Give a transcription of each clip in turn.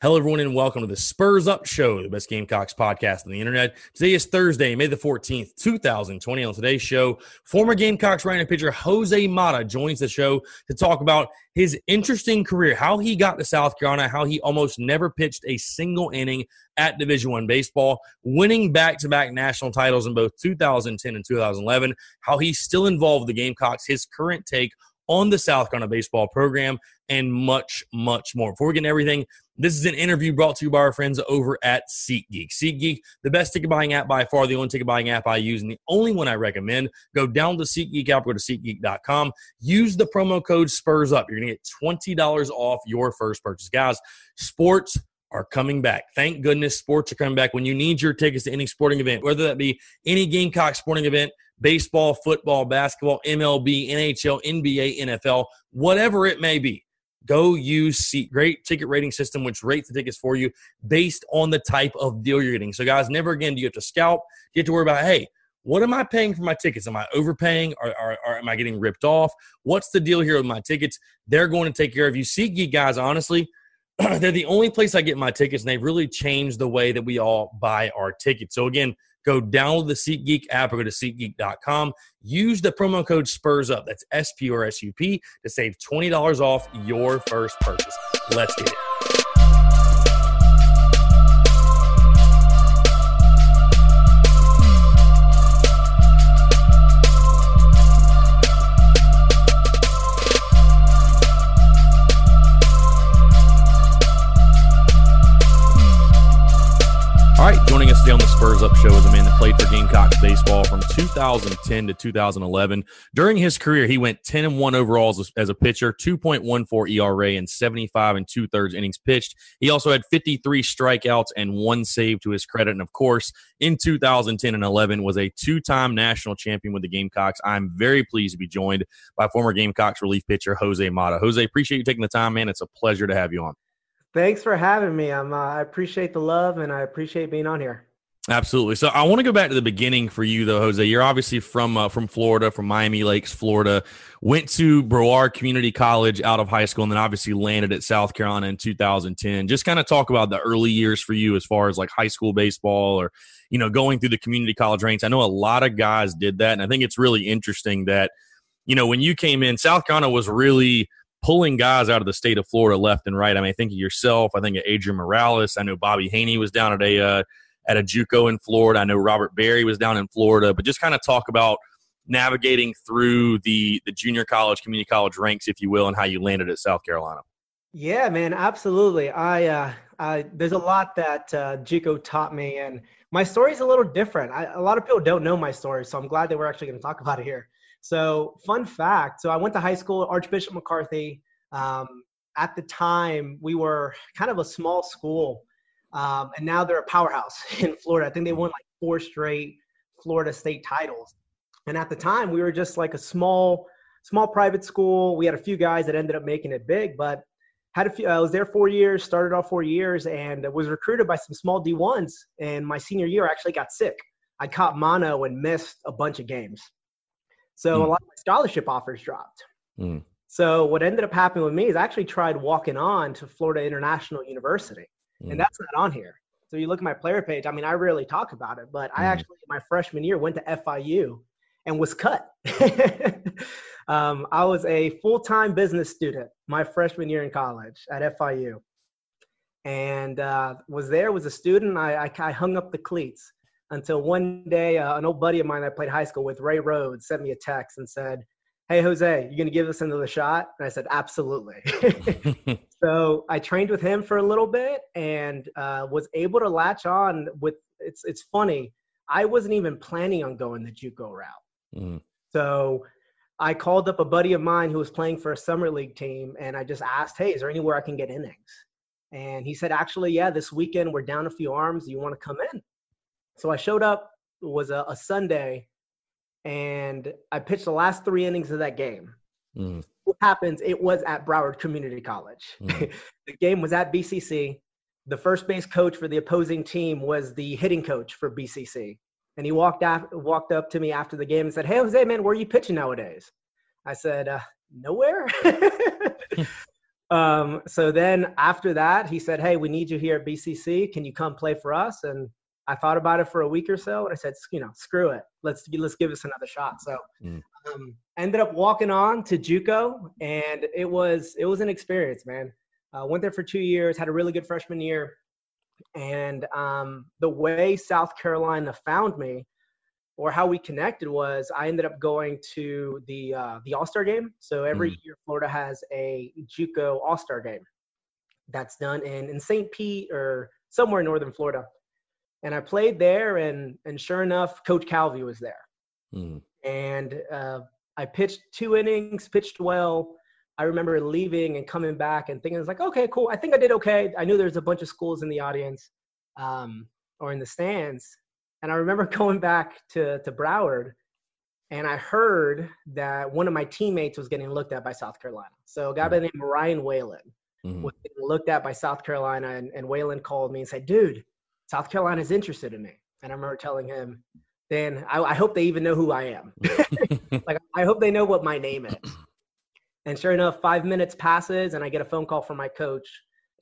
Hello, everyone, and welcome to the Spurs Up Show, the best Gamecocks podcast on the internet. Today is Thursday, May the 14th, 2020. On today's show, former Gamecocks right pitcher Jose Mata joins the show to talk about his interesting career, how he got to South Carolina, how he almost never pitched a single inning at Division One baseball, winning back-to-back national titles in both 2010 and 2011, how he's still involved with the Gamecocks, his current take on the South Carolina baseball program, and much, much more. Before we get into everything, this is an interview brought to you by our friends over at SeatGeek. SeatGeek, the best ticket buying app by far, the only ticket buying app I use, and the only one I recommend. Go down to SeatGeek app, go to SeatGeek.com. Use the promo code SPURS UP. You're going to get $20 off your first purchase. Guys, sports are coming back. Thank goodness sports are coming back. When you need your tickets to any sporting event, whether that be any Gamecock sporting event, baseball, football, basketball, MLB, NHL, NBA, NFL, whatever it may be Go use SeatGeek Ticket Rating System, which rates the tickets for you based on the type of deal you're getting. So, guys, never again do you have to scalp. You have to worry about, hey, what am I paying for my tickets? Am I overpaying or, or, or, am I getting ripped off? What's the deal here with my tickets? They're going to take care of you. SeatGeek guys, honestly, they're the only place I get my tickets, and they've really changed the way that we all buy our tickets. So again, Go download the SeatGeek app or go to SeatGeek.com. Use the promo code SPURS UP. That's S P U R S U P to save $20 off your first purchase. Let's get it. All right, joining us today on the Spurs Up Show is a man that played for Gamecocks baseball from 2010 to 2011. During his career, he went 10 and 1 overall as a, as a pitcher, 2.14 ERA, and 75 and two thirds innings pitched. He also had 53 strikeouts and one save to his credit. And of course, in 2010 and 11, was a two time national champion with the Gamecocks. I'm very pleased to be joined by former Gamecocks relief pitcher Jose Mata. Jose, appreciate you taking the time, man. It's a pleasure to have you on. Thanks for having me. I'm, uh, I appreciate the love and I appreciate being on here. Absolutely. So I want to go back to the beginning for you, though, Jose. You're obviously from uh, from Florida, from Miami Lakes, Florida. Went to Broward Community College out of high school, and then obviously landed at South Carolina in 2010. Just kind of talk about the early years for you, as far as like high school baseball, or you know, going through the community college ranks. I know a lot of guys did that, and I think it's really interesting that you know when you came in, South Carolina was really pulling guys out of the state of Florida left and right. I mean, I think of yourself. I think of Adrian Morales. I know Bobby Haney was down at a uh, at a JUCO in Florida. I know Robert Berry was down in Florida. But just kind of talk about navigating through the the junior college, community college ranks, if you will, and how you landed at South Carolina. Yeah, man, absolutely. I, uh, I there's a lot that uh, JUCO taught me, and my story is a little different. I, a lot of people don't know my story, so I'm glad that we're actually going to talk about it here. So, fun fact so I went to high school at Archbishop McCarthy. Um, at the time, we were kind of a small school, um, and now they're a powerhouse in Florida. I think they won like four straight Florida state titles. And at the time, we were just like a small, small private school. We had a few guys that ended up making it big, but had a few. I was there four years, started off four years, and was recruited by some small D1s. And my senior year, I actually got sick. I caught mono and missed a bunch of games. So mm. a lot of my scholarship offers dropped. Mm. So what ended up happening with me is I actually tried walking on to Florida International University, mm. and that's not on here. So you look at my player page. I mean, I rarely talk about it, but I mm. actually my freshman year went to FIU and was cut. um, I was a full time business student my freshman year in college at FIU, and uh, was there was a student. I, I, I hung up the cleats until one day uh, an old buddy of mine I played high school with, Ray Rhodes, sent me a text and said, "Hey Jose, you gonna give this another shot?" And I said, "Absolutely." so I trained with him for a little bit and uh, was able to latch on with. It's it's funny. I wasn't even planning on going the JUCO route. Mm. So I called up a buddy of mine who was playing for a summer league team, and I just asked, "Hey, is there anywhere I can get innings?" And he said, "Actually, yeah, this weekend we're down a few arms. Do you want to come in?" So I showed up. It was a, a Sunday, and I pitched the last three innings of that game. Mm. What happens? It was at Broward Community College. Mm. the game was at BCC. The first base coach for the opposing team was the hitting coach for BCC. And he walked af- walked up to me after the game and said, "Hey, Jose, man, where are you pitching nowadays?" I said, uh, "Nowhere." um, so then after that, he said, "Hey, we need you here at BCC. Can you come play for us?" And I thought about it for a week or so, and I said, "You know, screw it. Let's let's give us another shot." So, mm. um, ended up walking on to JUCO, and it was it was an experience, man. Uh, went there for two years, had a really good freshman year. And um, the way South Carolina found me, or how we connected, was I ended up going to the uh, the All Star game. So every mm. year, Florida has a JUCO All Star game that's done in in St. Pete or somewhere in northern Florida. And I played there, and and sure enough, Coach Calvi was there. Mm. And uh, I pitched two innings, pitched well, I remember leaving and coming back and thinking, it's like, okay, cool. I think I did okay. I knew there's a bunch of schools in the audience um, or in the stands. And I remember going back to, to Broward and I heard that one of my teammates was getting looked at by South Carolina. So a guy by the name of Ryan Whalen mm-hmm. was getting looked at by South Carolina. And, and Whalen called me and said, dude, South Carolina's interested in me. And I remember telling him, then I, I hope they even know who I am. like, I hope they know what my name is. And sure enough, five minutes passes, and I get a phone call from my coach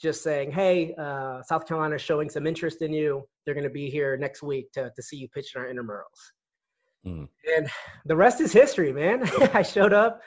just saying, Hey, uh, South Carolina is showing some interest in you. They're going to be here next week to, to see you pitch in our intramurals. Mm. And the rest is history, man. I showed up.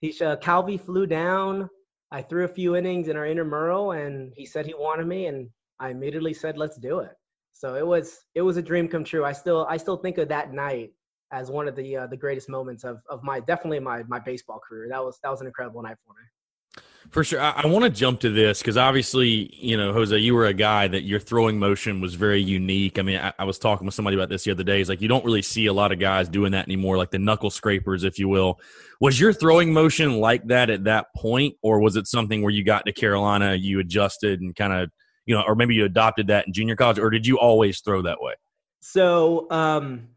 He uh, Calvi flew down. I threw a few innings in our intramural, and he said he wanted me, and I immediately said, "Let's do it." So it was it was a dream come true. I still I still think of that night as one of the uh, the greatest moments of of my definitely my my baseball career. That was that was an incredible night for me. For sure. I, I want to jump to this because obviously, you know, Jose, you were a guy that your throwing motion was very unique. I mean, I, I, was talking with somebody about this the other day. It's like you don't really see a lot of guys doing that anymore, like the knuckle scrapers, if you will. Was your throwing motion like that at that point, or was it something where you got to Carolina, you adjusted and kind of, you know, or maybe you adopted that in junior college, or did you always throw that way? So, um,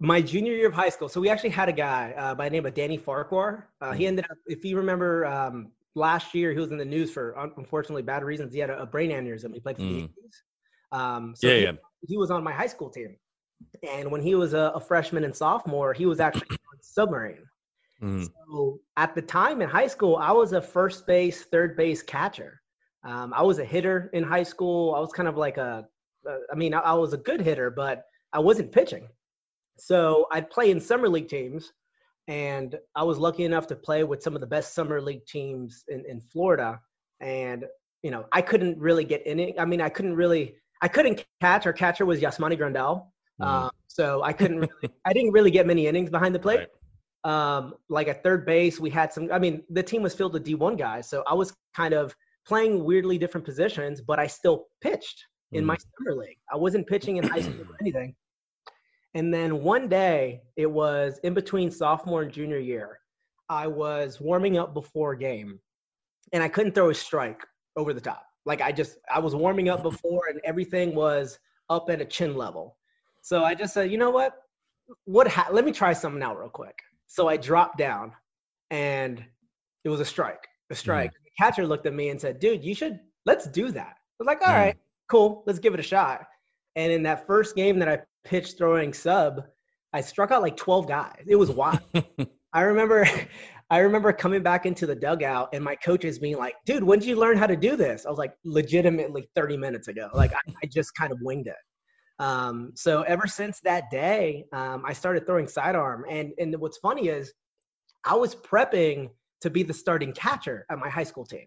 my junior year of high school. So we actually had a guy uh, by the name of Danny Farquhar. Uh, he mm-hmm. ended up, if you remember, um, last year he was in the news for unfortunately bad reasons. He had a, a brain aneurysm. He played for mm. the Yankees. Um, so yeah, he, yeah. he was on my high school team, and when he was a, a freshman and sophomore, he was actually on submarine. Mm. So at the time in high school, I was a first base, third base catcher. Um, I was a hitter in high school. I was kind of like a, a I mean, I, I was a good hitter, but I wasn't pitching. So I'd play in summer league teams, and I was lucky enough to play with some of the best summer league teams in, in Florida. And you know, I couldn't really get in it. I mean, I couldn't really, I couldn't catch. Our catcher was Yasmani Grandal, mm. uh, so I couldn't really, I didn't really get many innings behind the plate. Right. Um, like at third base, we had some. I mean, the team was filled with D1 guys, so I was kind of playing weirdly different positions, but I still pitched in mm. my summer league. I wasn't pitching in high school or anything. And then one day, it was in between sophomore and junior year. I was warming up before a game, and I couldn't throw a strike over the top. Like I just, I was warming up before, and everything was up at a chin level. So I just said, you know what? What? Ha- let me try something out real quick. So I dropped down, and it was a strike. A strike. Mm. Catcher looked at me and said, "Dude, you should let's do that." I was like, "All mm. right, cool, let's give it a shot." And in that first game that I pitched throwing sub, I struck out like 12 guys. It was wild. I remember I remember coming back into the dugout and my coaches being like, dude, when did you learn how to do this? I was like, legitimately 30 minutes ago. Like, I, I just kind of winged it. Um, so ever since that day, um, I started throwing sidearm. And, and what's funny is I was prepping to be the starting catcher at my high school team.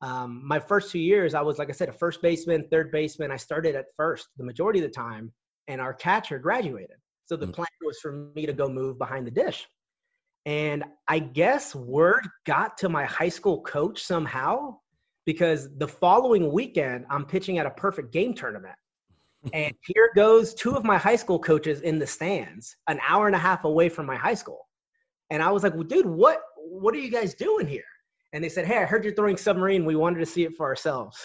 Um, my first two years, I was, like I said, a first baseman, third baseman. I started at first the majority of the time, and our catcher graduated. So the mm. plan was for me to go move behind the dish. And I guess word got to my high school coach somehow because the following weekend, I'm pitching at a perfect game tournament. and here goes two of my high school coaches in the stands, an hour and a half away from my high school. And I was like, well, dude, what what are you guys doing here? And they said, Hey, I heard you're throwing submarine. We wanted to see it for ourselves.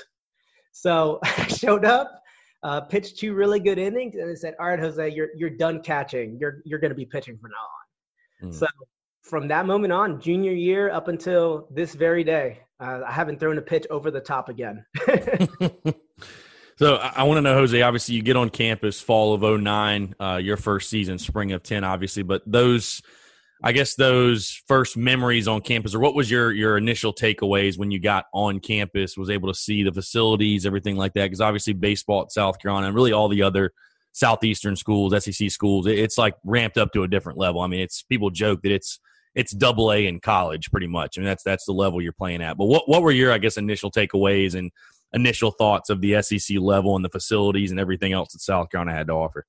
So I showed up, uh, pitched two really good innings, and they said, All right, Jose, you're you're done catching. You're you're gonna be pitching from now on. Mm. So from that moment on, junior year up until this very day, uh, I haven't thrown a pitch over the top again. so I, I want to know, Jose. Obviously, you get on campus fall of 09, uh, your first season, spring of 10, obviously, but those. I guess those first memories on campus, or what was your your initial takeaways when you got on campus? Was able to see the facilities, everything like that? Because obviously, baseball at South Carolina and really all the other southeastern schools, SEC schools, it's like ramped up to a different level. I mean, it's people joke that it's it's double A in college pretty much. I mean, that's that's the level you're playing at. But what what were your I guess initial takeaways and initial thoughts of the SEC level and the facilities and everything else that South Carolina had to offer?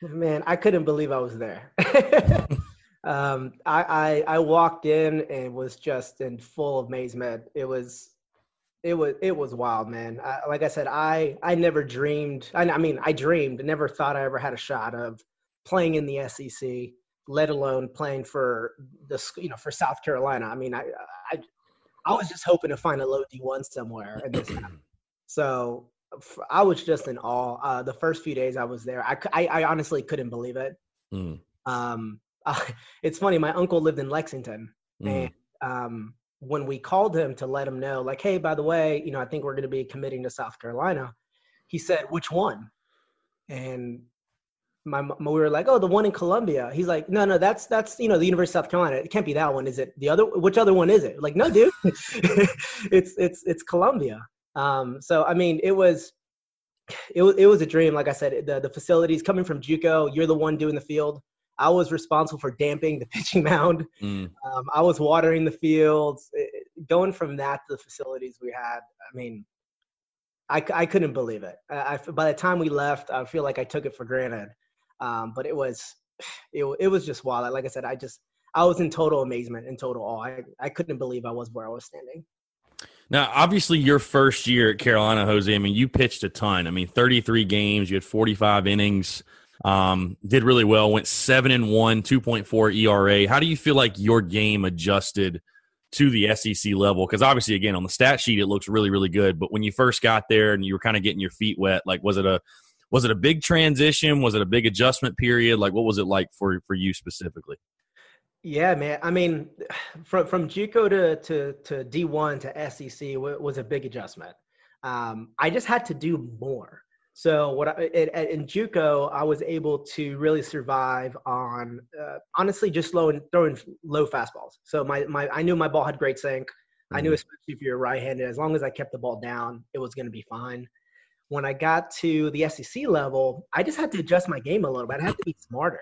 Man, I couldn't believe I was there. um, I, I I walked in and was just in full amazement. It was it was it was wild, man. I, like I said, I I never dreamed. I, I mean, I dreamed. Never thought I ever had a shot of playing in the SEC let alone playing for the you know for South Carolina. I mean, I I, I was just hoping to find a low D one somewhere, and this happened. So I was just in awe. Uh, the first few days I was there, I, I, I honestly couldn't believe it. Mm. Um, uh, it's funny. My uncle lived in Lexington, mm. and um, when we called him to let him know, like, hey, by the way, you know, I think we're going to be committing to South Carolina. He said, which one? And my, my, we were like, oh, the one in Columbia. He's like, no, no, that's that's you know the University of South Carolina. It can't be that one, is it? The other, which other one is it? Like, no, dude, it's it's it's Columbia. Um, so I mean, it was it was it was a dream. Like I said, the the facilities coming from JUCO, you're the one doing the field. I was responsible for damping the pitching mound. Mm. Um, I was watering the fields. It, going from that to the facilities we had, I mean, I, I couldn't believe it. I, I, by the time we left, I feel like I took it for granted. Um, but it was, it, it was just wild. Like I said, I just, I was in total amazement and total awe. I, I couldn't believe I was where I was standing. Now, obviously, your first year at Carolina, Jose, I mean, you pitched a ton. I mean, 33 games, you had 45 innings, um, did really well, went 7 and 1, 2.4 ERA. How do you feel like your game adjusted to the SEC level? Because obviously, again, on the stat sheet, it looks really, really good. But when you first got there and you were kind of getting your feet wet, like, was it a was it a big transition? Was it a big adjustment period? Like, what was it like for for you specifically? Yeah, man. I mean, from from JUCO to to to D one to SEC was a big adjustment. Um, I just had to do more. So what I, in JUCO, I was able to really survive on uh, honestly just slow and throwing low fastballs. So my my I knew my ball had great sink. Mm-hmm. I knew mm-hmm. especially if you're right-handed, as long as I kept the ball down, it was going to be fine when I got to the SEC level, I just had to adjust my game a little bit. I had to be smarter.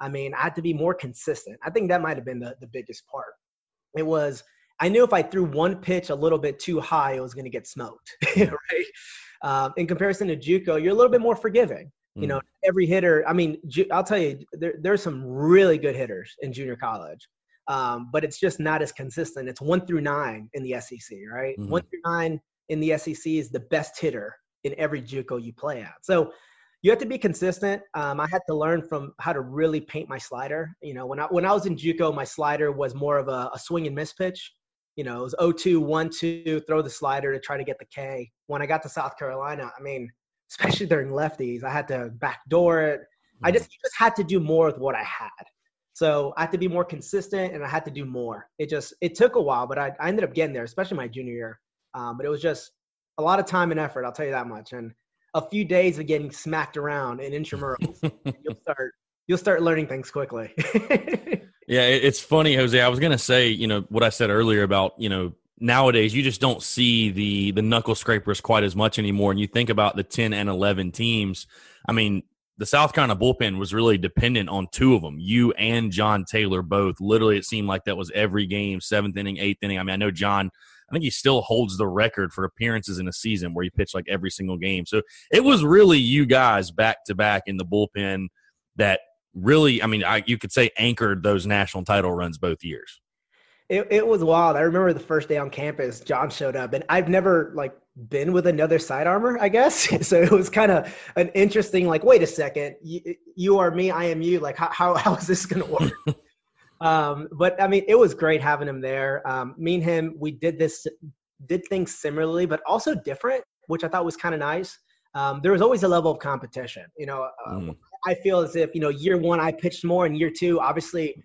I mean, I had to be more consistent. I think that might have been the, the biggest part. It was, I knew if I threw one pitch a little bit too high, it was going to get smoked, right? Um, in comparison to JUCO, you're a little bit more forgiving. You know, every hitter, I mean, I'll tell you, there, there's some really good hitters in junior college. Um, but it's just not as consistent. It's one through nine in the SEC, right? Mm-hmm. One through nine in the SEC is the best hitter in every JUCO you play at. So you have to be consistent. Um, I had to learn from how to really paint my slider. You know, when I when I was in JUCO, my slider was more of a, a swing and miss pitch. You know, it was 0-2, 1-2, throw the slider to try to get the K. When I got to South Carolina, I mean, especially during lefties, I had to backdoor it. I just just had to do more with what I had. So I had to be more consistent, and I had to do more. It just it took a while, but I, I ended up getting there, especially my junior year. Um, but it was just a lot of time and effort. I'll tell you that much. And a few days of getting smacked around in intramurals, you'll start you'll start learning things quickly. Yeah, it's funny, Jose. I was gonna say, you know, what I said earlier about, you know, nowadays you just don't see the the knuckle scrapers quite as much anymore. And you think about the ten and eleven teams. I mean, the South Carolina bullpen was really dependent on two of them, you and John Taylor both. Literally, it seemed like that was every game, seventh inning, eighth inning. I mean, I know John. I think he still holds the record for appearances in a season where he pitched like every single game. So it was really you guys back to back in the bullpen that really, I mean, I, you could say anchored those national title runs both years. It, it was wild. I remember the first day on campus, John showed up, and I've never like been with another sidearmer, I guess. so it was kind of an interesting, like, wait a second, you, you, are me, I am you. Like, how, how, how is this going to work? um, but I mean, it was great having him there. Um, me and him, we did this, did things similarly, but also different, which I thought was kind of nice. Um, there was always a level of competition. You know, uh, mm. I feel as if, you know, year one I pitched more, and year two, obviously,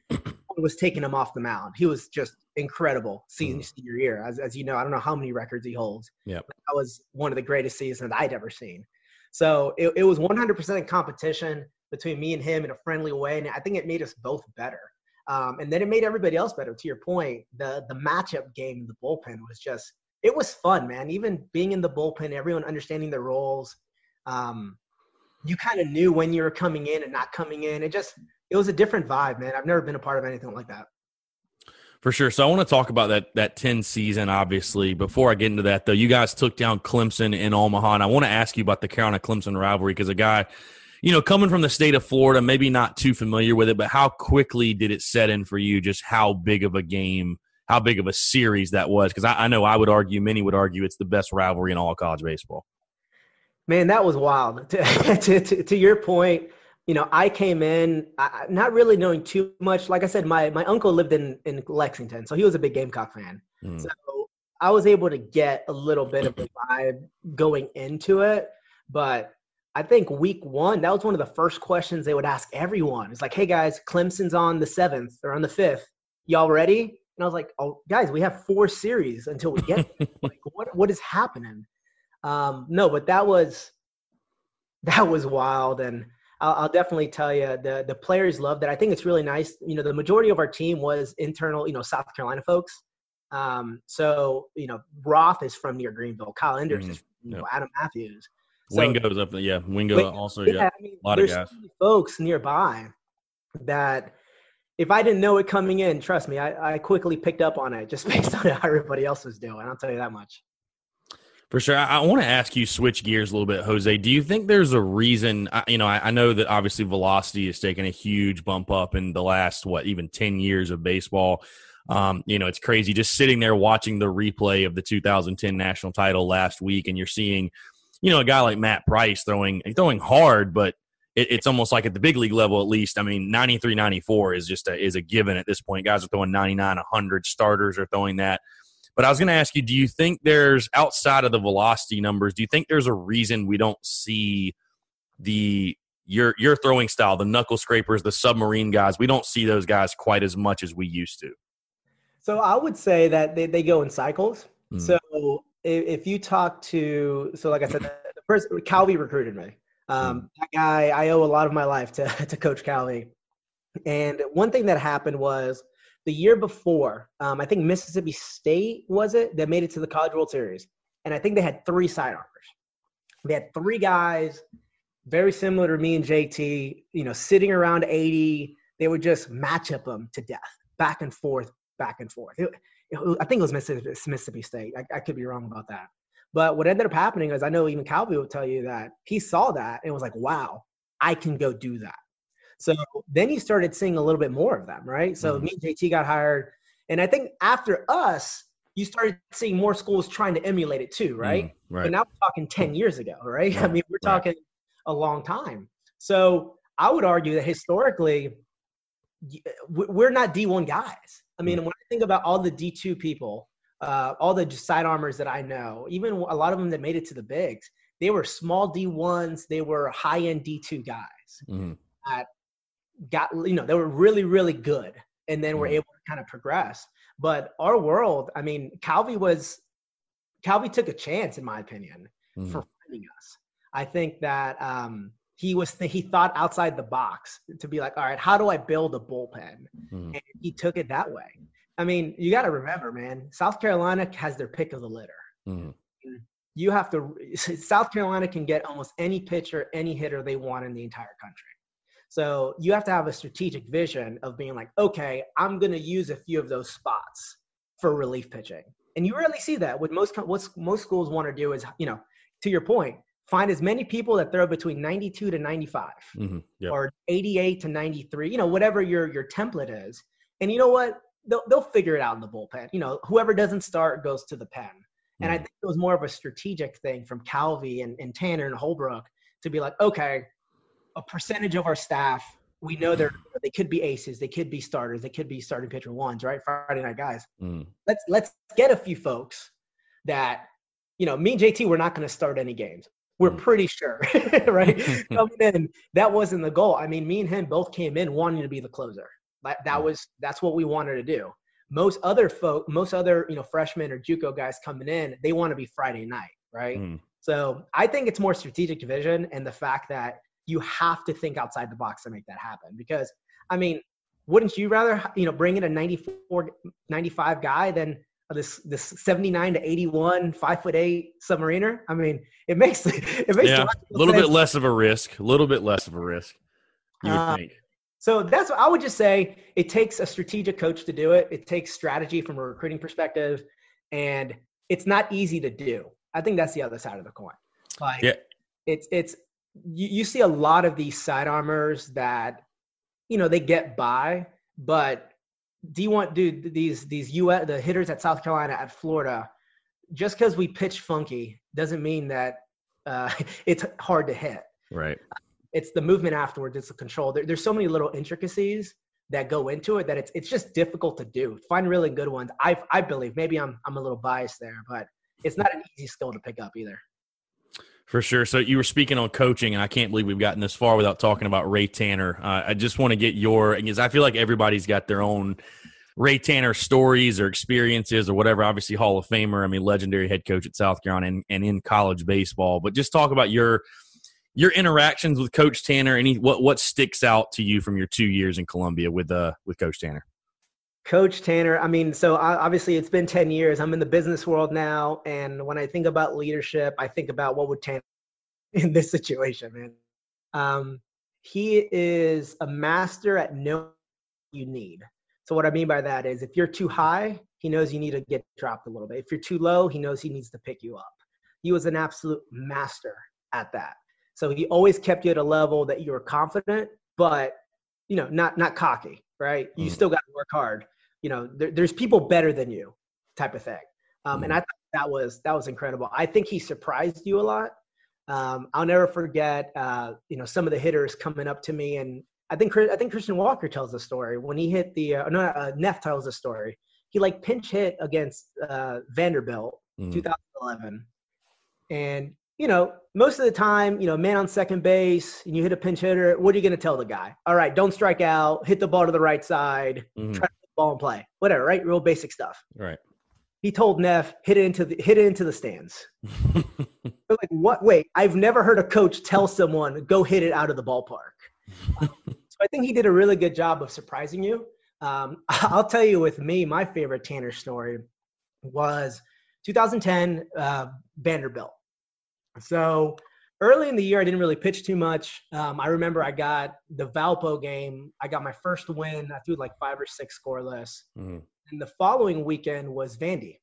was taking him off the mound. He was just incredible season mm. senior year. As, as you know, I don't know how many records he holds. Yeah, that was one of the greatest seasons I'd ever seen. So it, it was 100% competition between me and him in a friendly way, and I think it made us both better. Um, and then it made everybody else better. To your point, the the matchup game in the bullpen was just it was fun, man. Even being in the bullpen, everyone understanding their roles. Um, you kind of knew when you were coming in and not coming in. It just it was a different vibe, man. I've never been a part of anything like that. For sure. So I want to talk about that that 10 season, obviously. Before I get into that, though, you guys took down Clemson in Omaha. And I want to ask you about the Carolina Clemson rivalry because a guy, you know, coming from the state of Florida, maybe not too familiar with it, but how quickly did it set in for you just how big of a game, how big of a series that was? Because I, I know I would argue, many would argue it's the best rivalry in all college baseball. Man, that was wild. to, to, to, to your point, you know, I came in I, not really knowing too much. Like I said, my my uncle lived in in Lexington, so he was a big Gamecock fan. Mm. So I was able to get a little bit of a vibe going into it. But I think week one, that was one of the first questions they would ask everyone. It's like, hey guys, Clemson's on the seventh or on the fifth. Y'all ready? And I was like, oh guys, we have four series until we get like what what is happening? Um, no, but that was that was wild and I'll, I'll, definitely tell you the the players loved it. I think it's really nice. You know, the majority of our team was internal, you know, South Carolina folks. Um, so you know, Roth is from near Greenville. Kyle Enders mm, is from, you yep. know Adam Matthews. So, Wingo's up there, yeah. Wingo Wing, also, yeah. yeah I mean, a lot of guys. folks nearby that if I didn't know it coming in, trust me, I, I quickly picked up on it just based on how everybody else was doing. I'll tell you that much. For sure. I, I want to ask you switch gears a little bit, Jose. Do you think there's a reason? You know, I, I, know that obviously velocity has taken a huge bump up in the last what even ten years of baseball. Um, you know, it's crazy just sitting there watching the replay of the 2010 national title last week, and you're seeing, you know, a guy like Matt Price throwing throwing hard, but it, it's almost like at the big league level, at least. I mean, 93, 94 is just a, is a given at this point. Guys are throwing 99, 100. Starters are throwing that. But I was going to ask you, do you think there's outside of the velocity numbers, do you think there's a reason we don't see the your your throwing style, the knuckle scrapers, the submarine guys, we don't see those guys quite as much as we used to. So I would say that they, they go in cycles. Mm. So if, if, you talk to, so like I said, the first Calvi recruited me. Um, mm. That guy, I owe a lot of my life to to Coach Calvi. And one thing that happened was the year before, um, I think Mississippi State was it that made it to the College World Series, and I think they had three sidearmers. They had three guys, very similar to me and JT. You know, sitting around 80, they would just match up them to death, back and forth, back and forth. It, it, I think it was Mississippi, Mississippi State. I, I could be wrong about that. But what ended up happening is I know even Calvi will tell you that he saw that and was like, wow, I can go do that. So then you started seeing a little bit more of them, right? So mm-hmm. me and JT got hired. And I think after us, you started seeing more schools trying to emulate it too, right? Mm, right. But now we're talking 10 years ago, right? I mean, we're talking right. a long time. So I would argue that historically, we're not D1 guys. I mean, mm. when I think about all the D2 people, uh, all the sidearmers that I know, even a lot of them that made it to the bigs, they were small D1s, they were high end D2 guys. Mm. At got you know they were really really good and then mm. were able to kind of progress but our world i mean calvi was calvi took a chance in my opinion mm. for finding us i think that um he was th- he thought outside the box to be like all right how do i build a bullpen mm. and he took it that way. I mean, you got to remember, man, South Carolina has their pick of the litter. Mm-hmm. You have to, South Carolina can get almost any pitcher, any hitter they want in the entire country. So you have to have a strategic vision of being like, okay, I'm going to use a few of those spots for relief pitching. And you rarely see that. What most what most schools want to do is, you know, to your point, find as many people that throw between 92 to 95 mm-hmm. yep. or 88 to 93, you know, whatever your your template is. And you know what? They'll they'll figure it out in the bullpen. You know, whoever doesn't start goes to the pen. And I mm. think it was more of a strategic thing from Calvi and, and Tanner and Holbrook to be like, okay, a percentage of our staff, we know they're they could be aces, they could be starters, they could be starting pitcher ones, right? Friday night guys. Mm. Let's let's get a few folks that, you know, me and JT, we're not going to start any games. We're mm. pretty sure, right? Coming in, that wasn't the goal. I mean, me and him both came in wanting to be the closer. That that mm. was that's what we wanted to do most other folk, most other you know freshmen or JUCO guys coming in, they want to be Friday night, right? Mm. So I think it's more strategic vision and the fact that you have to think outside the box to make that happen. Because I mean, wouldn't you rather you know bring in a 94, 95 guy than this this 79 to 81 five foot eight submariner? I mean, it makes it makes yeah, a little sense. bit less of a risk, a little bit less of a risk. You would uh, think. So that's what I would just say. It takes a strategic coach to do it. It takes strategy from a recruiting perspective, and it's not easy to do. I think that's the other side of the coin. Like, yeah. it's it's you, you see a lot of these sidearmers that you know they get by, but do you want dude these these US the hitters at South Carolina at Florida? Just because we pitch funky doesn't mean that uh, it's hard to hit. Right it's the movement afterwards it's the control there, there's so many little intricacies that go into it that it's it's just difficult to do find really good ones i i believe maybe i'm i'm a little biased there but it's not an easy skill to pick up either for sure. So you were speaking on coaching, and I can't believe we've gotten this far without talking about Ray Tanner. Uh, I just want to get your because I feel like everybody's got their own Ray Tanner stories or experiences or whatever. Obviously, Hall of Famer. I mean, legendary head coach at South Carolina and, and in college baseball. But just talk about your your interactions with Coach Tanner. Any what what sticks out to you from your two years in Columbia with uh with Coach Tanner? Coach Tanner, I mean, so obviously it's been 10 years. I'm in the business world now. And when I think about leadership, I think about what would Tanner in this situation, man. Um, he is a master at knowing you need. So what I mean by that is if you're too high, he knows you need to get dropped a little bit. If you're too low, he knows he needs to pick you up. He was an absolute master at that. So he always kept you at a level that you were confident, but you know, not not cocky, right? You mm. still got to work hard. You know, there, there's people better than you, type of thing. Um. And I thought that was that was incredible. I think he surprised you a lot. Um, I'll never forget, uh, you know, some of the hitters coming up to me, and I think I think Christian Walker tells the story when he hit the uh, no uh, Neff tells the story. He like pinch hit against uh, Vanderbilt, mm. 2011, and you know, most of the time, you know, man on second base and you hit a pinch hitter, what are you going to tell the guy? All right, don't strike out, hit the ball to the right side, mm-hmm. try to ball and play, whatever, right? Real basic stuff. Right. He told Neff, hit it into the hit it into the stands. like, what? Wait, I've never heard a coach tell someone go hit it out of the ballpark. so I think he did a really good job of surprising you. Um, I'll tell you, with me, my favorite Tanner story was 2010 uh, Vanderbilt. So early in the year, I didn't really pitch too much. Um, I remember I got the Valpo game. I got my first win. I threw like five or six scoreless. Mm-hmm. And the following weekend was Vandy.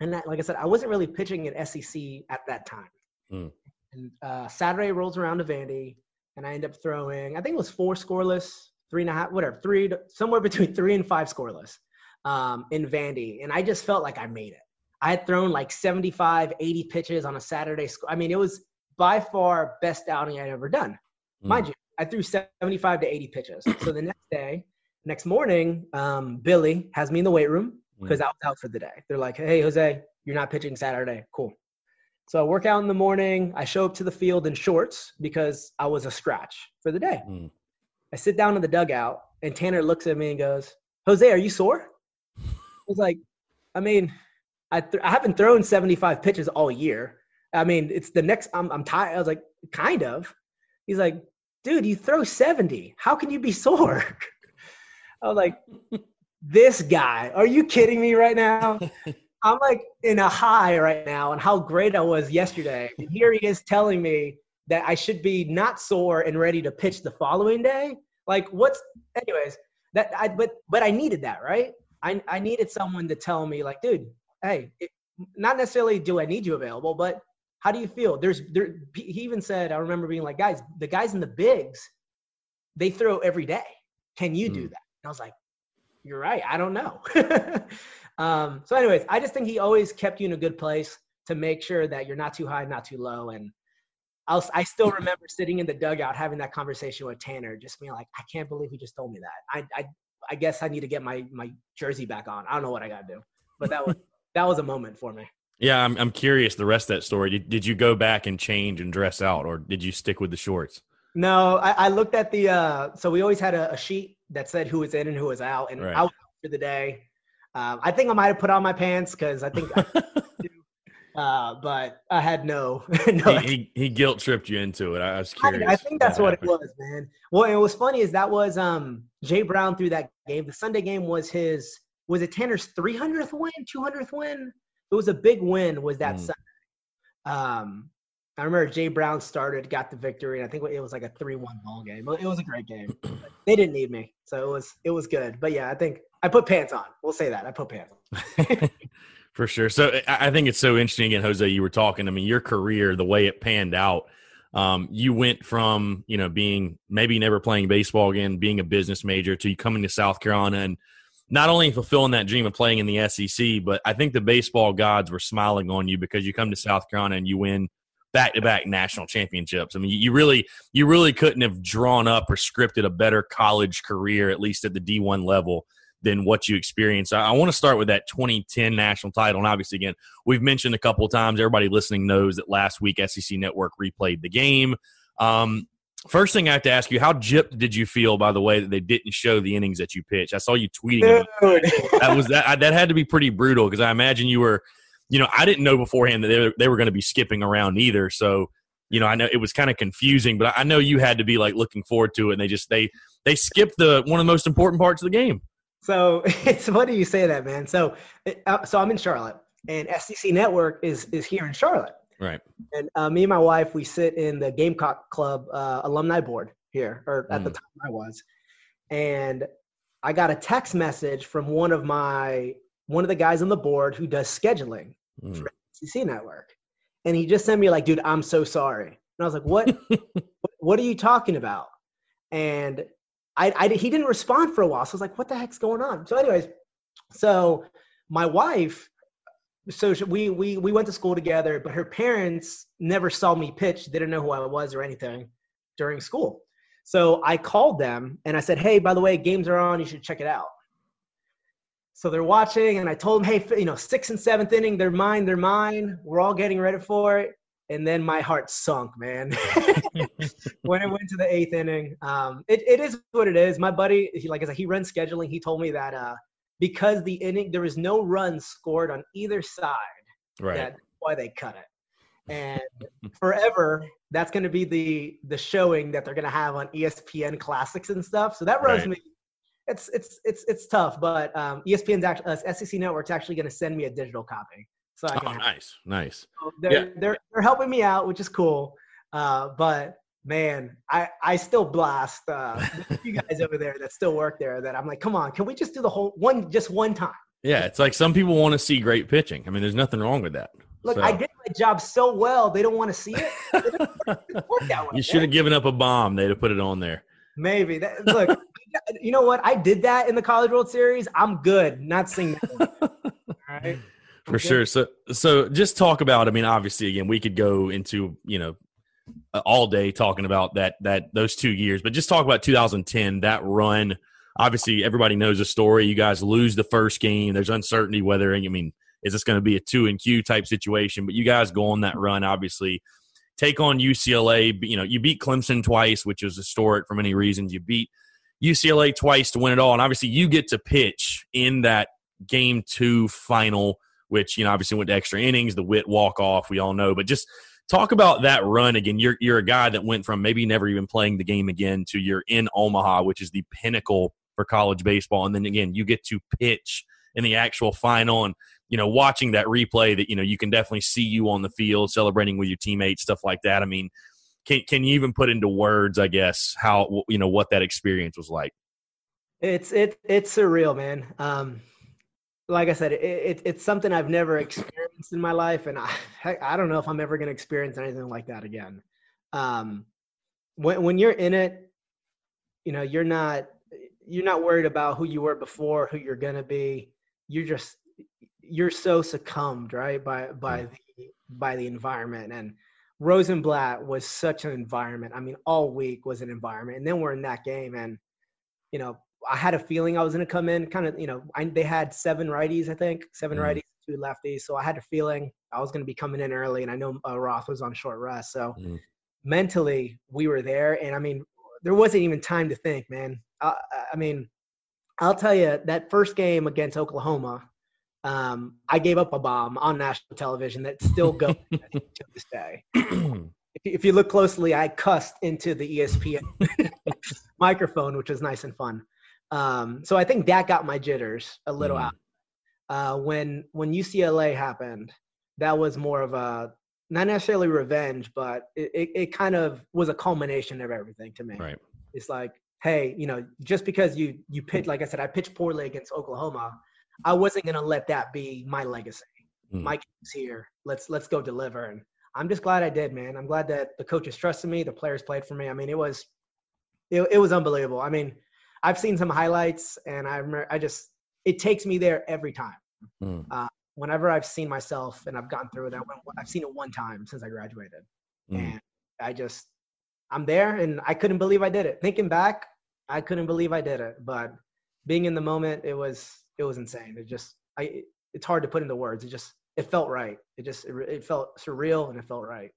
And that, like I said, I wasn't really pitching at SEC at that time. Mm. And uh, Saturday rolls around to Vandy, and I end up throwing, I think it was four scoreless, three and a half, whatever, three, somewhere between three and five scoreless um, in Vandy. And I just felt like I made it. I had thrown like 75, 80 pitches on a Saturday. Sc- I mean, it was by far best outing I'd ever done. Mm. Mind you, I threw 75 to 80 pitches. so the next day, next morning, um, Billy has me in the weight room because mm. I was out for the day. They're like, hey, Jose, you're not pitching Saturday. Cool. So I work out in the morning. I show up to the field in shorts because I was a scratch for the day. Mm. I sit down in the dugout, and Tanner looks at me and goes, Jose, are you sore? I was like, I mean, I, th- I haven't thrown 75 pitches all year. I mean, it's the next, I'm, I'm tired. I was like, kind of. He's like, dude, you throw 70. How can you be sore? I was like, this guy, are you kidding me right now? I'm like in a high right now and how great I was yesterday. And here he is telling me that I should be not sore and ready to pitch the following day. Like what's anyways, that I but but I needed that, right? I I needed someone to tell me like, dude, hey, it, not necessarily do I need you available, but how do you feel? There's there he even said, I remember being like, guys, the guys in the bigs, they throw every day. Can you mm. do hmm. that? And I was like, you're right. I don't know. um, so, anyways, I just think he always kept you in a good place to make sure that you're not too high, not too low. And I'll, I still remember sitting in the dugout having that conversation with Tanner, just being like, I can't believe he just told me that. I, I, I guess I need to get my, my jersey back on. I don't know what I got to do, but that was, that was a moment for me. Yeah, I'm, I'm curious the rest of that story. Did, did you go back and change and dress out, or did you stick with the shorts? No, I, I looked at the. Uh, so we always had a, a, sheet that said who was in and who was out, and right. I was out for the day. Um, I think I might have put on my pants because I think, I uh, but I had no. no he, he, he, guilt tripped you into it. I was curious. I, I think that's what, what it was, man. Well, it was funny is that was um Jay Brown through that game. The Sunday game was his. Was it Tanner's 300th win, 200th win? It was a big win. Was that mm. Sunday? Um, I remember Jay Brown started, got the victory, and I think it was like a three-one ball game. It was a great game. they didn't need me, so it was it was good. But yeah, I think I put pants on. We'll say that I put pants on. For sure. So I think it's so interesting. And Jose, you were talking. I mean, your career, the way it panned out. Um, you went from you know being maybe never playing baseball again, being a business major, to you coming to South Carolina and not only fulfilling that dream of playing in the SEC, but I think the baseball gods were smiling on you because you come to South Carolina and you win back to back national championships. I mean, you really you really couldn't have drawn up or scripted a better college career, at least at the D one level, than what you experienced. I, I want to start with that 2010 national title, and obviously, again, we've mentioned a couple of times. Everybody listening knows that last week SEC Network replayed the game. Um, First thing I have to ask you, how gypped did you feel by the way that they didn't show the innings that you pitched? I saw you tweeting. that was that. That had to be pretty brutal because I imagine you were you know, I didn't know beforehand that they were, they were going to be skipping around either. So, you know, I know it was kind of confusing, but I know you had to be like looking forward to it. And they just they they skipped the one of the most important parts of the game. So it's funny you say that, man. So uh, so I'm in Charlotte, and SEC Network is is here in Charlotte. Right. And uh, me and my wife, we sit in the Gamecock Club uh, alumni board here, or at mm. the time I was, and I got a text message from one of my one of the guys on the board who does scheduling mm. for SEC Network. And he just sent me like, dude, I'm so sorry. And I was like, what, what are you talking about? And I, I, he didn't respond for a while. So I was like, what the heck's going on? So anyways, so my wife, so we, we, we went to school together, but her parents never saw me pitch. They didn't know who I was or anything during school. So I called them and I said, hey, by the way, games are on. You should check it out. So they're watching, and I told them, hey, you know, sixth and seventh inning, they're mine, they're mine. We're all getting ready for it. And then my heart sunk, man. when it went to the eighth inning, um, it, it is what it is. My buddy, he, like I said, he runs scheduling. He told me that uh, because the inning, there was no runs scored on either side, right. that's why they cut it. And forever, that's going to be the the showing that they're going to have on ESPN classics and stuff. So that rubs right. me it's it's it's it's tough, but um, ESPN's actually uh, SEC Network's actually going to send me a digital copy. So I can oh, nice, nice. So they're, yeah. they're they're helping me out, which is cool. Uh, but man, I I still blast uh, you guys over there that still work there. That I'm like, come on, can we just do the whole one just one time? Yeah, it's like some people want to see great pitching. I mean, there's nothing wrong with that. Look, so. I did my job so well, they don't want to see it. you should have given up a bomb. They'd have put it on there. Maybe. That, look, you know what? I did that in the College World Series. I'm good. Not seeing that. All right. For sure. So, so just talk about. I mean, obviously, again, we could go into you know Uh, all day talking about that that those two years, but just talk about 2010. That run. Obviously, everybody knows the story. You guys lose the first game. There's uncertainty whether I mean is this going to be a two and Q type situation, but you guys go on that run. Obviously, take on UCLA. You know, you beat Clemson twice, which is historic for many reasons. You beat UCLA twice to win it all. And obviously, you get to pitch in that game two final, which, you know, obviously went to extra innings, the Whit walk off, we all know. But just talk about that run again. You're, you're a guy that went from maybe never even playing the game again to you're in Omaha, which is the pinnacle for college baseball. And then again, you get to pitch in the actual final and you know watching that replay that you know you can definitely see you on the field celebrating with your teammates stuff like that i mean can can you even put into words i guess how you know what that experience was like it's it it's surreal man um like i said it, it it's something i've never experienced in my life and i i don't know if i'm ever going to experience anything like that again um when when you're in it you know you're not you're not worried about who you were before who you're going to be you're just you're so succumbed right by by the by the environment and Rosenblatt was such an environment. I mean, all week was an environment, and then we're in that game, and you know, I had a feeling I was going to come in kind of, you know, I, they had seven righties, I think, 7 mm. righties, two lefties, so I had a feeling I was going to be coming in early, and I know uh, Roth was on short rest, so mm. mentally we were there, and I mean, there wasn't even time to think, man. I, I mean, I'll tell you that first game against Oklahoma, um, I gave up a bomb on national television that still goes to this day. if, you look closely, I cussed into the ESPN microphone, which was nice and fun. Um, so I think that got my jitters a little mm. out. Uh, when when UCLA happened, that was more of a not necessarily revenge, but it, it, it kind of was a culmination of everything to me. Right. It's like, hey, you know, just because you you pitch, like I said, I pitched poorly against Oklahoma I wasn't gonna let that be my legacy. Mm. Mike is here. Let's let's go deliver. And I'm just glad I did, man. I'm glad that the coaches trusted me, the players played for me. I mean, it was it, it was unbelievable. I mean, I've seen some highlights, and I remember I just it takes me there every time. Mm. Uh, whenever I've seen myself and I've gone through it, I've seen it one time since I graduated, mm. and I just I'm there, and I couldn't believe I did it. Thinking back, I couldn't believe I did it, but being in the moment, it was it was insane. It just I it's hard to put into words. It just it felt right. It just it, it felt surreal and it felt right.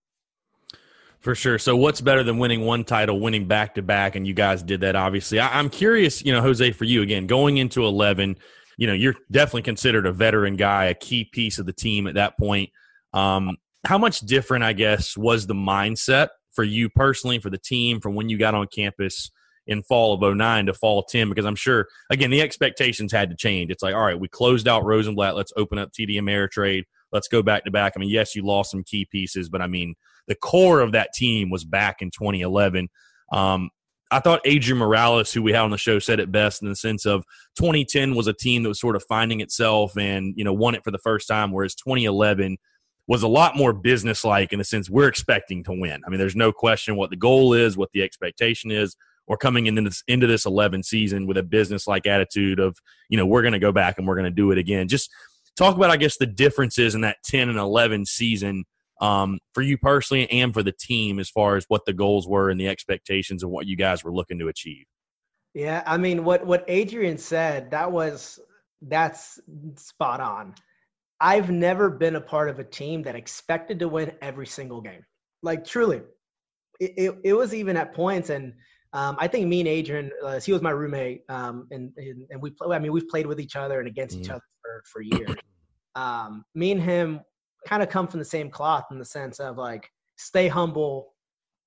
For sure. So, what's better than winning one title, winning back to back, and you guys did that? Obviously, I, am curious. You know, Jose, for you again, going into 11, you know, you're definitely considered a veteran guy, a key piece of the team at that point. Um, how much different, I guess, was the mindset for you personally, for the team, from when you got on campus? in fall of 09 to fall 10 because I'm sure again the expectations had to change. It's like all right, we closed out Rosenblatt, let's open up TD Ameritrade, let's go back to back. I mean, yes, you lost some key pieces, but I mean the core of that team was back in 2011. Um, I thought Adrian Morales, who we had on the show, said it best in the sense of 2010 was a team that was sort of finding itself and you know won it for the first time, whereas 2011 was a lot more businesslike in the sense we're expecting to win. I mean, there's no question what the goal is, what the expectation is or coming into this into this 11 season with a businesslike attitude of you know we're going to go back and we're going to do it again just talk about i guess the differences in that 10 and 11 season um, for you personally and for the team as far as what the goals were and the expectations of what you guys were looking to achieve yeah i mean what what adrian said that was that's spot on i've never been a part of a team that expected to win every single game like truly it, it, it was even at points and um, I think me and Adrian, uh, he was my roommate, um, and, and, and we play. I mean, we've played with each other and against mm. each other for for years. Um, me and him kind of come from the same cloth in the sense of like stay humble,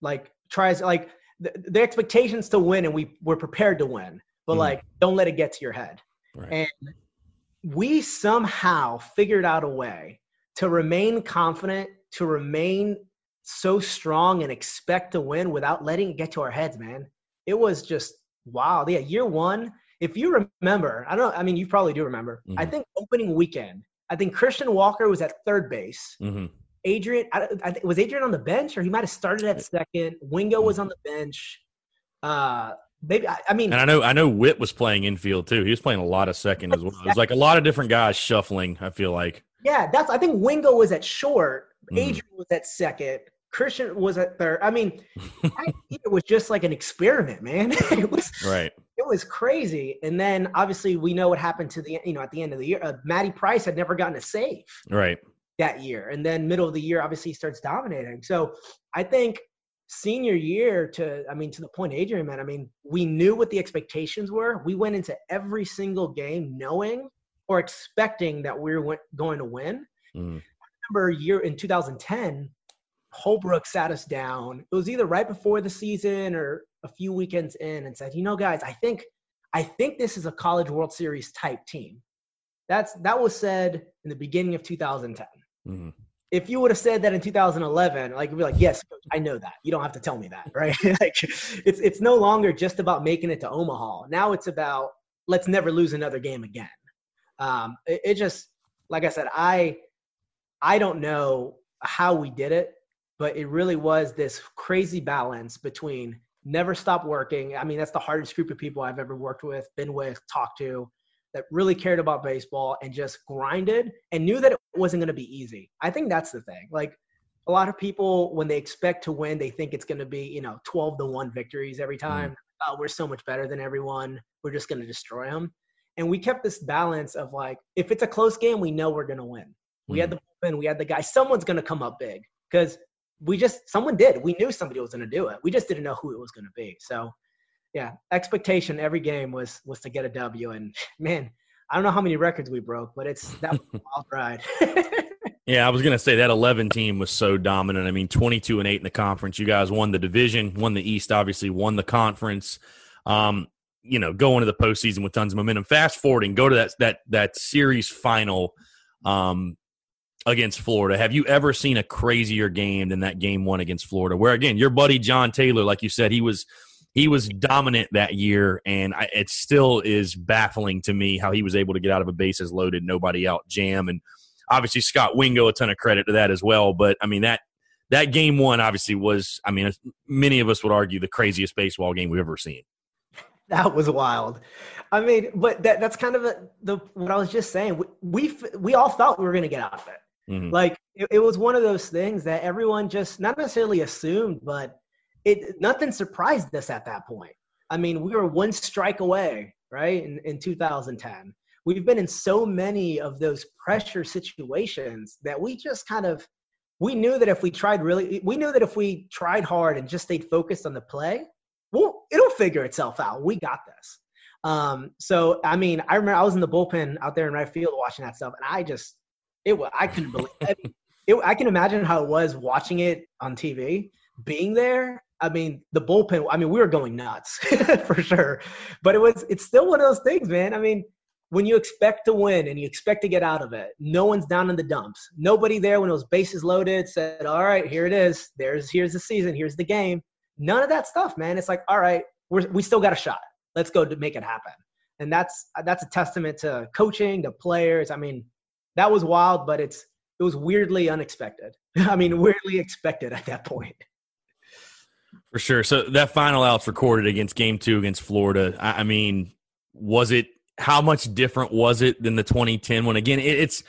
like tries like the, the expectations to win, and we we're prepared to win, but mm. like don't let it get to your head. Right. And we somehow figured out a way to remain confident, to remain so strong and expect to win without letting it get to our heads, man it was just wow. Yeah, year one. If you remember, I don't. I mean, you probably do remember. Mm-hmm. I think opening weekend. I think Christian Walker was at third base. Mm-hmm. Adrian, I, I was Adrian on the bench, or he might have started at second. Wingo was on the bench. Uh, maybe I, I, mean, and I know I know Whit was playing infield too. He was playing a lot of second as well. It was like a lot of different guys shuffling. I feel like. Yeah, that's. I think Wingo was at short. Mm-hmm. Adrian mm-hmm. was at second. Christian was at third. I mean, I, it was just like an experiment, man. it was right. It was crazy. And then obviously we know what happened to the you know at the end of the year. Uh, Matty Price had never gotten a save. Right. That year, and then middle of the year, obviously he starts dominating. So I think senior year to I mean to the point Adrian man. I mean we knew what the expectations were. We went into every single game knowing or expecting that we were going to win. Mm. I remember a year in 2010 Holbrook sat us down. It was either right before the season or a few weekends in and said, you know, guys, I think I think this is a College World Series type team. That's that was said in the beginning of 2010. Mm-hmm. If you would have said that in 2011, like you'd be like, "Yes, coach, I know that. You don't have to tell me that, right?" like it's it's no longer just about making it to Omaha. Now it's about let's never lose another game again. Um, it, it just like I said, I I don't know how we did it, but it really was this crazy balance between never stop working. I mean, that's the hardest group of people I've ever worked with, been with, talked to that really cared about baseball and just grinded and knew that it wasn't going to be easy. I think that's the thing. Like a lot of people, when they expect to win, they think it's going to be, you know, 12 to 1 victories every mm. time. Mm. Oh, we're so much better than everyone. We're just going to destroy them. And we kept this balance of like, if it's a close game, we know we're going to win. We had mm. the bullpen, we had the guy. Someone's going to come up big because we just someone did. We knew somebody was going to do it. We just didn't know who it was going to be. So, yeah, expectation every game was was to get a W. And man, I don't know how many records we broke, but it's that was a wild ride. yeah, I was going to say that 11 team was so dominant. I mean, 22 and eight in the conference. You guys won the division, won the East, obviously won the conference. Um, you know, go into the postseason with tons of momentum. Fast forwarding, go to that that that series final. Um, against Florida. Have you ever seen a crazier game than that game one against Florida? Where again, your buddy John Taylor, like you said, he was he was dominant that year, and I, it still is baffling to me how he was able to get out of a bases loaded, nobody out jam, and obviously Scott Wingo, a ton of credit to that as well. But I mean that that game one obviously was, I mean, many of us would argue the craziest baseball game we've ever seen. That was wild. I mean, but that, that's kind of a, the what I was just saying. We, we we all thought we were going to get out of it. Mm-hmm. Like it, it, was one of those things that everyone just not necessarily assumed, but it nothing surprised us at that point. I mean, we were one strike away, right? In, in 2010. We've been in so many of those pressure situations that we just kind of we knew that if we tried really we knew that if we tried hard and just stayed focused on the play, well, it'll figure itself out. We got this. Um, so I mean, I remember I was in the bullpen out there in right field watching that stuff, and I just it I couldn't believe it. it. I can imagine how it was watching it on TV, being there. I mean, the bullpen. I mean, we were going nuts for sure, but it was. It's still one of those things, man. I mean, when you expect to win and you expect to get out of it, no one's down in the dumps. Nobody there when was bases loaded said, "All right, here it is. There's here's the season. Here's the game." None of that stuff, man. It's like, all right, we're, we still got a shot. Let's go to make it happen. And that's that's a testament to coaching, to players. I mean, that was wild, but it's it was weirdly unexpected. I mean, weirdly expected at that point. For sure. So that final out's recorded against Game Two against Florida. I, I mean, was it? How much different was it than the 2010 one? Again, it, it's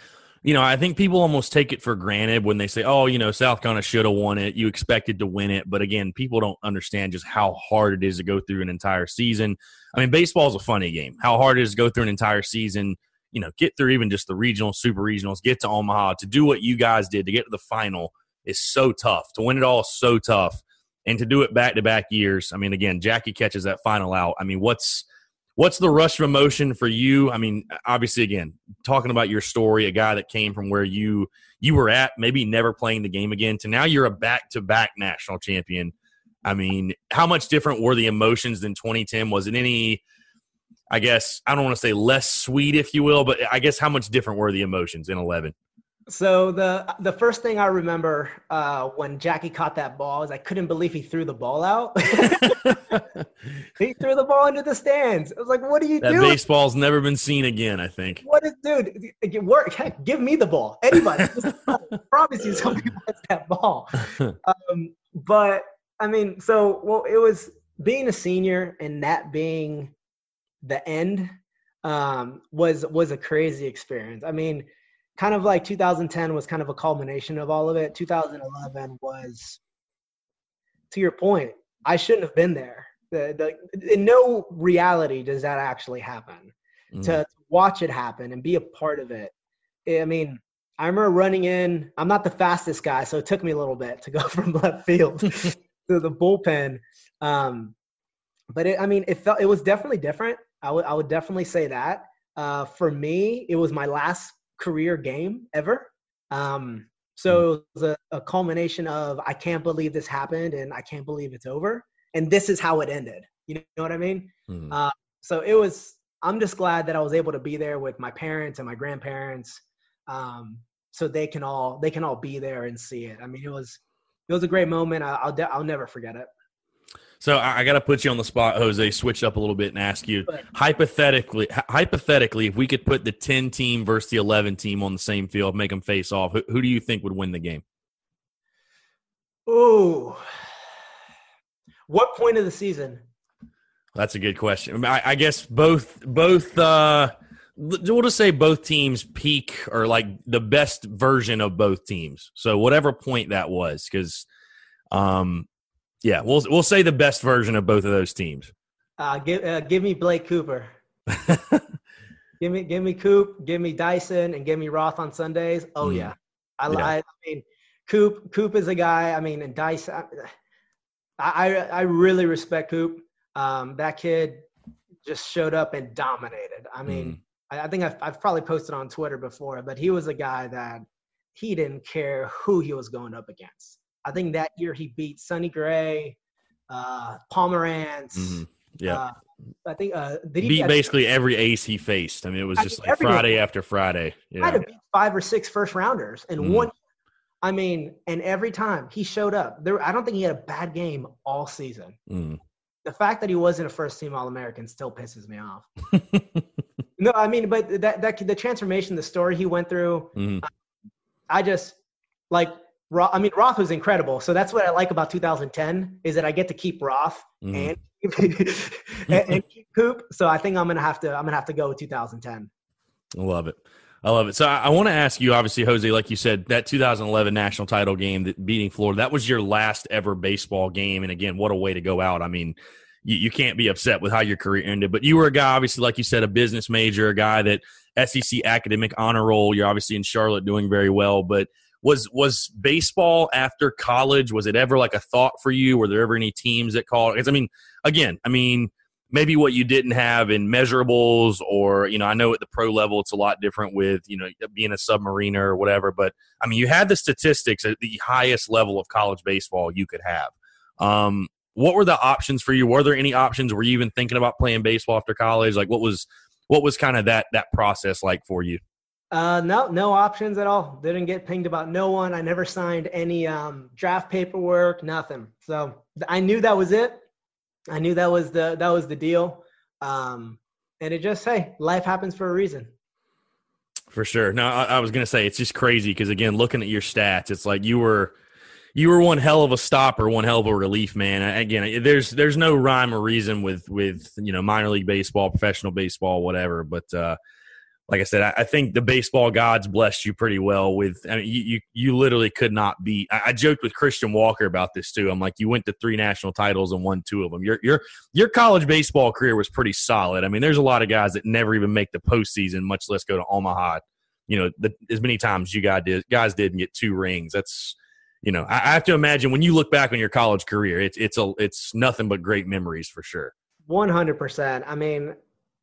you know, I think people almost take it for granted when they say, "Oh, you know, South Carolina should have won it. You expected to win it." But again, people don't understand just how hard it is to go through an entire season. I mean, baseball is a funny game. How hard it is to go through an entire season you know, get through even just the regional, super regionals, get to Omaha, to do what you guys did, to get to the final is so tough. To win it all so tough. And to do it back to back years. I mean, again, Jackie catches that final out. I mean, what's what's the rush of emotion for you? I mean, obviously, again, talking about your story, a guy that came from where you you were at, maybe never playing the game again, to now you're a back to back national champion. I mean, how much different were the emotions than 2010? Was it any I guess I don't want to say less sweet, if you will, but I guess how much different were the emotions in eleven? So the the first thing I remember uh, when Jackie caught that ball is I couldn't believe he threw the ball out. he threw the ball into the stands. I was like, "What are you that doing?" That baseball's never been seen again. I think. What is, dude? Work. Heck, give me the ball. Anybody? I promise you, somebody wants that ball. Um, but I mean, so well, it was being a senior and that being the end um, was was a crazy experience. I mean, kind of like 2010 was kind of a culmination of all of it. 2011 was, to your point, I shouldn't have been there. The, the, in no reality does that actually happen. Mm. To, to watch it happen and be a part of it. I mean, I remember running in. I'm not the fastest guy, so it took me a little bit to go from left field to the bullpen. Um, but it, I mean, it felt it was definitely different. I would I would definitely say that. Uh, for me, it was my last career game ever. Um, so hmm. it was a, a, culmination of I can't believe this happened and I can't believe it's over. And this is how it ended. You know what I mean? Mm. Uh, so it was. I'm just glad that I was able to be there with my parents and my grandparents, um, so they can all they can all be there and see it. I mean, it was it was a great moment. I, will I'll never forget it. So I, I got to put you on the spot, Jose. Switch up a little bit and ask you hypothetically. Hypothetically, if we could put the ten team versus the eleven team on the same field, make them face off, who, who do you think would win the game? Oh, what point of the season? That's a good question. I, I guess both both. uh We'll just say both teams peak or like the best version of both teams. So whatever point that was, because um, yeah, we'll we'll say the best version of both of those teams. Uh, give uh, give me Blake Cooper. give me give me Coop, give me Dyson, and give me Roth on Sundays. Oh mm. yeah, I, yeah. I, I mean, Coop Coop is a guy. I mean, and Dyson. I I, I really respect Coop. Um, that kid just showed up and dominated. I mean, mm. I, I, think I've, I've probably posted on Twitter before, but he was a guy that he didn't care who he was going up against. I think that year he beat Sonny Gray, uh, Pomeranz. Mm-hmm. Yeah. Uh, I think uh, did he beat basically every ace he faced. I mean, it was just like Friday after Friday. Yeah. had to beat five or six first rounders and mm. one. I mean, and every time he showed up, there. I don't think he had a bad game all season. Mm. The fact that he wasn't a first team All American still pisses me off. no, I mean, but that that the transformation, the story he went through, mm. I just like Roth, I mean, Roth was incredible. So that's what I like about 2010 is that I get to keep Roth mm. and, and, and keep Coop. So I think I'm gonna have to I'm gonna have to go with 2010. I love it. I love it. So I, I want to ask you, obviously, Jose, like you said, that 2011 national title game that beating Florida, that was your last ever baseball game. And again, what a way to go out. I mean, you, you can't be upset with how your career ended. But you were a guy, obviously, like you said, a business major, a guy that SEC academic honor roll. You're obviously in Charlotte doing very well, but was was baseball after college was it ever like a thought for you? Were there ever any teams that called? I mean again i mean maybe what you didn't have in measurables or you know i know at the pro level it's a lot different with you know being a submariner or whatever but i mean you had the statistics at the highest level of college baseball you could have. Um, what were the options for you? Were there any options? Were you even thinking about playing baseball after college? Like what was what was kind of that that process like for you uh, no, no options at all. Didn't get pinged about no one. I never signed any um, draft paperwork, nothing. So I knew that was it. I knew that was the that was the deal. Um, and it just hey, life happens for a reason. For sure. No, I, I was gonna say it's just crazy because again, looking at your stats, it's like you were you were one hell of a stopper, one hell of a relief man. Again, there's there's no rhyme or reason with with you know minor league baseball, professional baseball, whatever. But uh, like I said, I, I, think the baseball gods blessed you pretty well with. I mean, you you, you literally could not beat. I, I, joked with Christian Walker about this too. I'm like, you went to three national titles and won two of them. Your your your college baseball career was pretty solid. I mean, there's a lot of guys that never even make the postseason, much less go to Omaha. You know, the, as many times you guys did, guys did and get two rings. That's you know, I, I have to imagine when you look back on your college career, it's it's a it's nothing but great memories for sure. One hundred percent. I mean,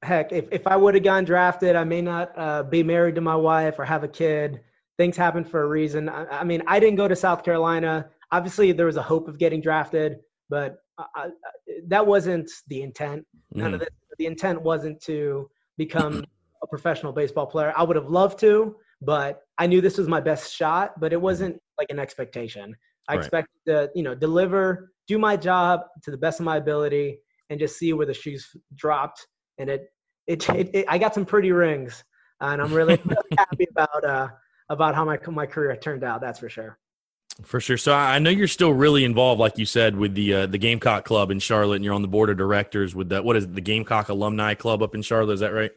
heck, if, if I would have gotten drafted, I may not uh, be married to my wife or have a kid. Things happen for a reason. I, I, mean, I didn't go to South Carolina. Obviously, there was a hope of getting drafted, but I, I, that wasn't the intent. None mm. of it. The intent wasn't to become a professional baseball player. I would have loved to, but I knew this was my best shot. But it wasn't like an expectation. I right. expected to, you know, deliver, do my job to the best of my ability, and just see where the shoes dropped. And it it, it, it, I got some pretty rings, and I'm really, really happy about uh, about how my my career turned out. That's for sure. For sure. So I know you're still really involved, like you said, with the uh, the Gamecock Club in Charlotte, and you're on the board of directors with that. what is it, the Gamecock Alumni Club up in Charlotte? Is that right?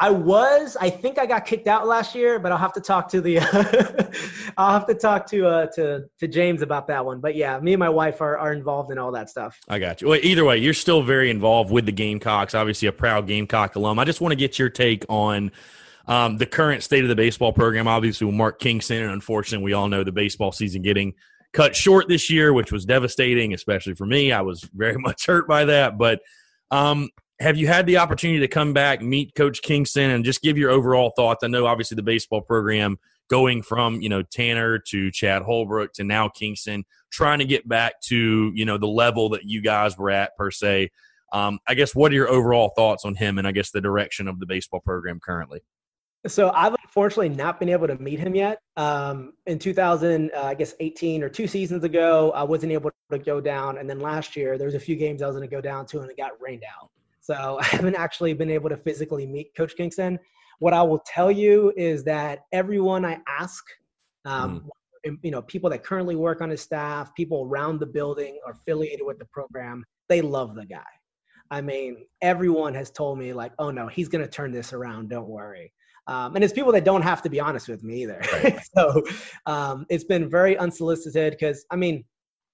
I, was. I think I got kicked out last year, but I'll have to talk to the. I'll have to talk to uh to to James about that one. But yeah, me and my wife are are involved in all that stuff. I got you. Well, either way, you're still very involved with the Gamecocks. Obviously, a proud Gamecock alum. I just want to get your take on. Um, the current state of the baseball program, obviously, with Mark Kingston, and unfortunately, we all know the baseball season getting cut short this year, which was devastating, especially for me. I was very much hurt by that. But um, have you had the opportunity to come back, meet Coach Kingston, and just give your overall thoughts? I know obviously the baseball program going from you know Tanner to Chad Holbrook to now Kingston, trying to get back to you know the level that you guys were at per se. Um, I guess what are your overall thoughts on him and I guess the direction of the baseball program currently? So I've unfortunately not been able to meet him yet. Um, in 2000, uh, I guess 18 or two seasons ago, I wasn't able to go down, and then last year there was a few games I was going to go down to, and it got rained out. So I haven't actually been able to physically meet Coach Kingston. What I will tell you is that everyone I ask, um, mm. you know, people that currently work on his staff, people around the building are affiliated with the program, they love the guy. I mean, everyone has told me like, "Oh no, he's going to turn this around. Don't worry." Um, and it's people that don't have to be honest with me either. Right. so um, it's been very unsolicited because I mean,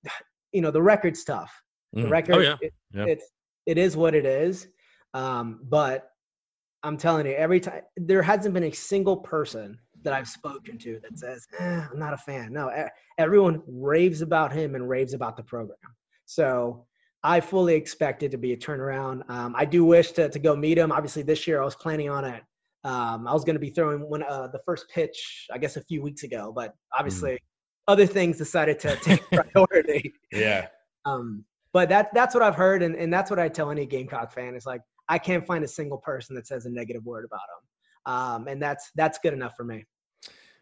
you know, the record's tough. The mm. record, oh, yeah. It, yeah. it's it is what it is. Um, but I'm telling you, every time there hasn't been a single person that I've spoken to that says, eh, I'm not a fan. No, everyone raves about him and raves about the program. So I fully expect it to be a turnaround. Um, I do wish to, to go meet him. Obviously, this year I was planning on it. Um, I was going to be throwing when uh, the first pitch, I guess, a few weeks ago, but obviously mm. other things decided to take priority. yeah. Um, but that that's what I've heard, and, and that's what I tell any Gamecock fan is like I can't find a single person that says a negative word about him, um, and that's that's good enough for me.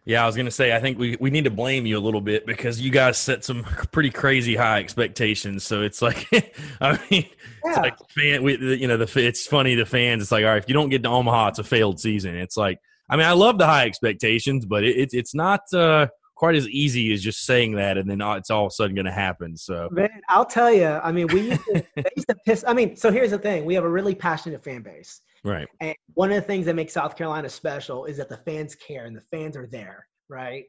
Yeah, I was gonna say I think we, we need to blame you a little bit because you guys set some pretty crazy high expectations. So it's like, I mean, yeah. it's like fan, we, you know, the it's funny the fans. It's like, all right, if you don't get to Omaha, it's a failed season. It's like, I mean, I love the high expectations, but it, it it's not. Uh, quite as easy as just saying that and then it's all of a sudden going to happen. So, man, I'll tell you. I mean, we used to, used to piss. I mean, so here's the thing: we have a really passionate fan base, right? And one of the things that makes South Carolina special is that the fans care and the fans are there, right?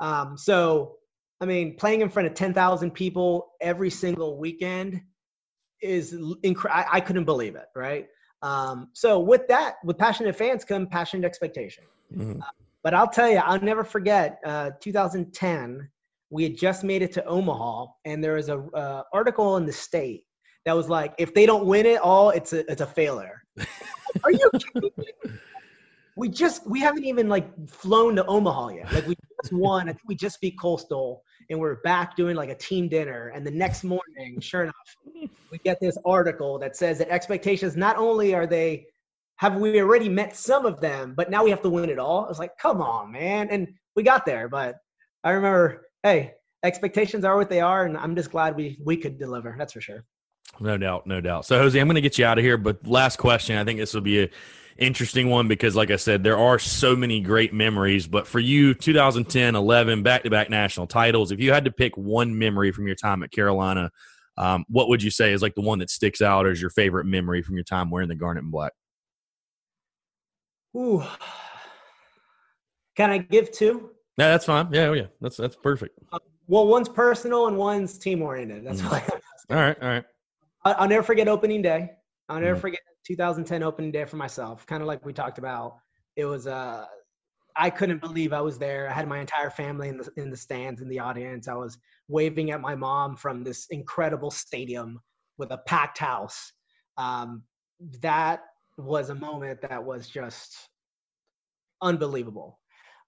Um, so, I mean, playing in front of ten thousand people every single weekend is incredible. I, I couldn't believe it, right? Um, so with that, with passionate fans come passionate expectation. Mm-hmm. Uh, but I'll tell you, I'll never forget uh, 2010. We had just made it to Omaha, and there was a uh, article in the state that was like, if they don't win it all, it's a it's a failure. Are you kidding me? We just we haven't even like flown to Omaha yet. Like we just won. I think we just beat Coastal, and we're back doing like a team dinner. And the next morning, sure enough, we get this article that says that expectations not only are they have we already met some of them, but now we have to win it all? I was like, come on, man. And we got there, but I remember, hey, expectations are what they are, and I'm just glad we we could deliver. That's for sure. No doubt, no doubt. So Jose, I'm going to get you out of here, but last question. I think this will be a interesting one because like I said, there are so many great memories, but for you 2010, 11 back-to-back national titles, if you had to pick one memory from your time at Carolina, um, what would you say is like the one that sticks out as your favorite memory from your time wearing the garnet and black? Ooh. Can I give two? No, that's fine. Yeah, oh, yeah, that's that's perfect. Uh, well, one's personal and one's team oriented. That's mm. why. all right, all right. I'll, I'll, never forget opening day. I'll never mm. forget 2010 opening day for myself. Kind of like we talked about. It was uh, I couldn't believe I was there. I had my entire family in the in the stands in the audience. I was waving at my mom from this incredible stadium with a packed house. Um, that was a moment that was just unbelievable.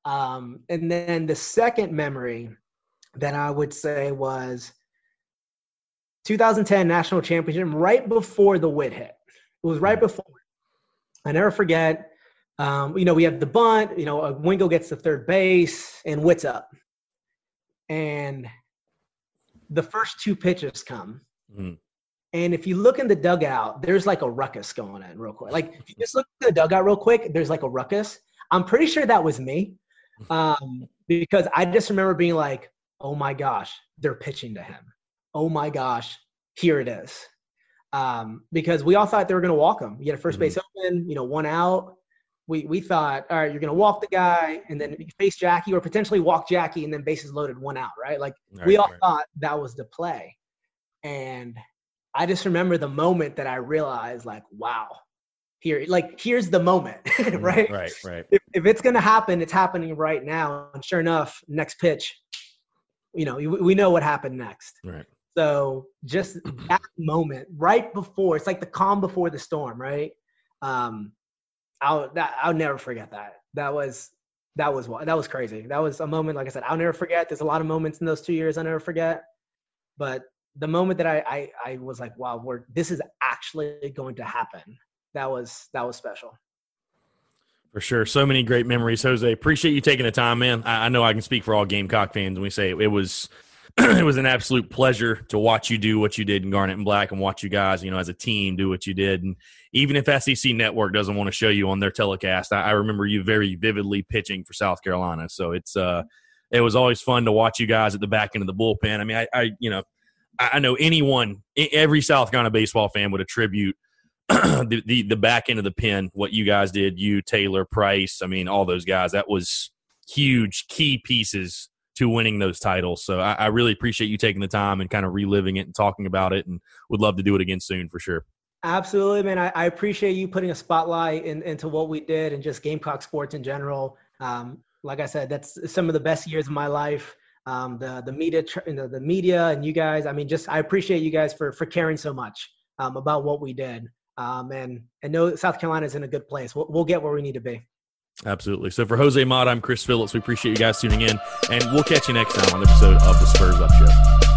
Um, and then the second memory that I would say was 2010 national championship, right before the Whit hit. It was right before. I never forget. Um, you know, we have the bunt. You know, uh, Wingo gets the third base, and Whit's up, and the first two pitches come, mm. And if you look in the dugout, there's like a ruckus going on real quick. Like if you just look at the dugout real quick, there's like a ruckus. I'm pretty sure that was me. Um, because I just remember being like, oh my gosh, they're pitching to him. Oh my gosh, here it is. Um, because we all thought they were going to walk him. You had a 1st mm-hmm. base open, you know, one out. We, we thought, all right, you're going to walk the guy and then face Jackie or potentially walk Jackie and then bases loaded, one out, right? Like right, we all right. thought that was the play. And I just remember the moment that I realized, like, wow, here, like, here's the moment, mm, right? Right, right. If, if it's gonna happen, it's happening right now. And sure enough, next pitch, you know, we, we know what happened next. Right. So just that moment, right before, it's like the calm before the storm, right? Um, I'll that I'll never forget that. That was that was that was crazy. That was a moment, like I said, I'll never forget. There's a lot of moments in those two years I never forget, but the moment that I, I, I was like, wow, we're, this is actually going to happen. That was, that was special. For sure. So many great memories, Jose. Appreciate you taking the time, man. I, I know I can speak for all Gamecock fans when we say it, it was it was an absolute pleasure to watch you do what you did in Garnet and Black and watch you guys, you know, as a team do what you did. And even if SEC Network doesn't want to show you on their telecast, I, I remember you very vividly pitching for South Carolina. So it's uh it was always fun to watch you guys at the back end of the bullpen. I mean, I, I you know, I, know anyone, every South Carolina baseball fan would attribute the, the, the back end of the pen, what you guys did, you Taylor Price, I mean, all those guys. That was huge key pieces to winning those titles. So I, I, really appreciate you taking the time and kind of reliving it and talking about it, and would love to do it again soon for sure. Absolutely, man. I, I appreciate you putting a spotlight in, into what we did and just Gamecock sports in general. Um, like I said, that's some of the best years of my life. Um, the the media, the, the media, and you guys. I mean, just I appreciate you guys for for caring so much um, about what we did. Um, and and know South Carolina is in a good place. We'll, we'll get where we need to be. Absolutely. So for Jose Mata, I'm Chris Phillips. We appreciate you guys tuning in, and we'll catch you next time on episode of the Spurs Up Show.